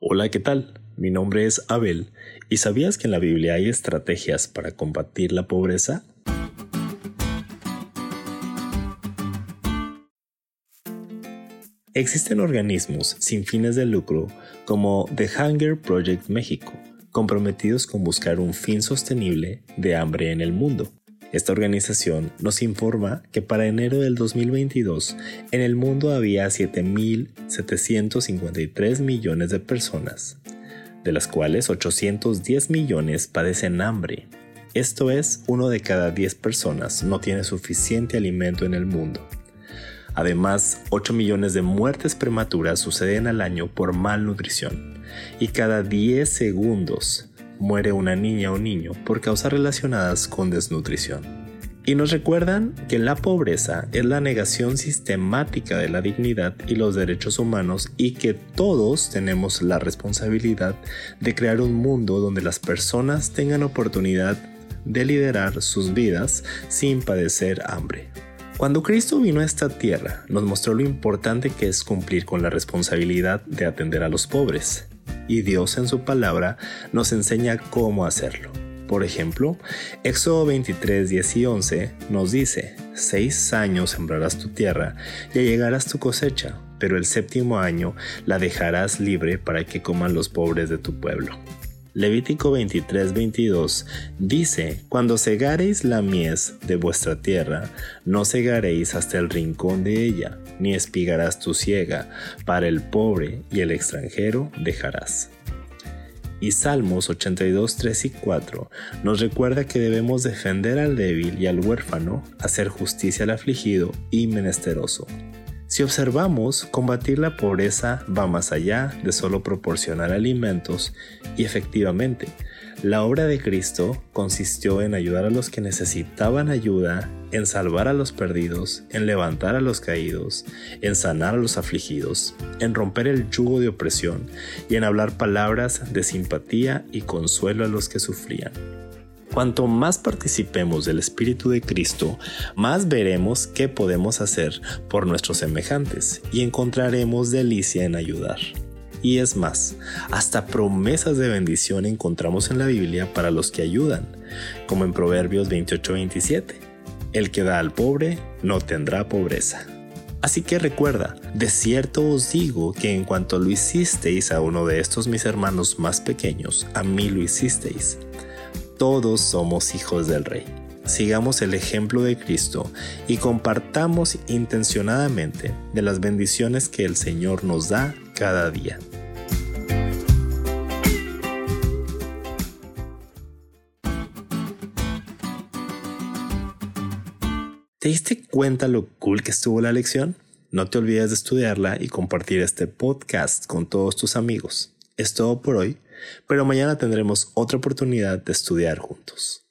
Hola, ¿qué tal? Mi nombre es Abel y ¿sabías que en la Biblia hay estrategias para combatir la pobreza? Existen organismos sin fines de lucro como The Hunger Project México, comprometidos con buscar un fin sostenible de hambre en el mundo. Esta organización nos informa que para enero del 2022 en el mundo había 7.753 millones de personas, de las cuales 810 millones padecen hambre. Esto es, uno de cada 10 personas no tiene suficiente alimento en el mundo. Además, 8 millones de muertes prematuras suceden al año por malnutrición y cada 10 segundos muere una niña o niño por causas relacionadas con desnutrición. Y nos recuerdan que la pobreza es la negación sistemática de la dignidad y los derechos humanos y que todos tenemos la responsabilidad de crear un mundo donde las personas tengan oportunidad de liderar sus vidas sin padecer hambre. Cuando Cristo vino a esta tierra, nos mostró lo importante que es cumplir con la responsabilidad de atender a los pobres y Dios en su palabra nos enseña cómo hacerlo. Por ejemplo, Éxodo 23, 10 y 11 nos dice, seis años sembrarás tu tierra y llegarás tu cosecha, pero el séptimo año la dejarás libre para que coman los pobres de tu pueblo. Levítico 23:22 dice, Cuando segareis la mies de vuestra tierra, no segaréis hasta el rincón de ella, ni espigarás tu siega, para el pobre y el extranjero dejarás. Y Salmos 82, 3 y 4 nos recuerda que debemos defender al débil y al huérfano, hacer justicia al afligido y menesteroso. Si observamos, combatir la pobreza va más allá de solo proporcionar alimentos y efectivamente, la obra de Cristo consistió en ayudar a los que necesitaban ayuda, en salvar a los perdidos, en levantar a los caídos, en sanar a los afligidos, en romper el yugo de opresión y en hablar palabras de simpatía y consuelo a los que sufrían. Cuanto más participemos del Espíritu de Cristo, más veremos qué podemos hacer por nuestros semejantes y encontraremos delicia en ayudar. Y es más, hasta promesas de bendición encontramos en la Biblia para los que ayudan, como en Proverbios 28-27. El que da al pobre no tendrá pobreza. Así que recuerda, de cierto os digo que en cuanto lo hicisteis a uno de estos mis hermanos más pequeños, a mí lo hicisteis. Todos somos hijos del Rey. Sigamos el ejemplo de Cristo y compartamos intencionadamente de las bendiciones que el Señor nos da cada día. ¿Te diste cuenta lo cool que estuvo la lección? No te olvides de estudiarla y compartir este podcast con todos tus amigos. Es todo por hoy pero mañana tendremos otra oportunidad de estudiar juntos.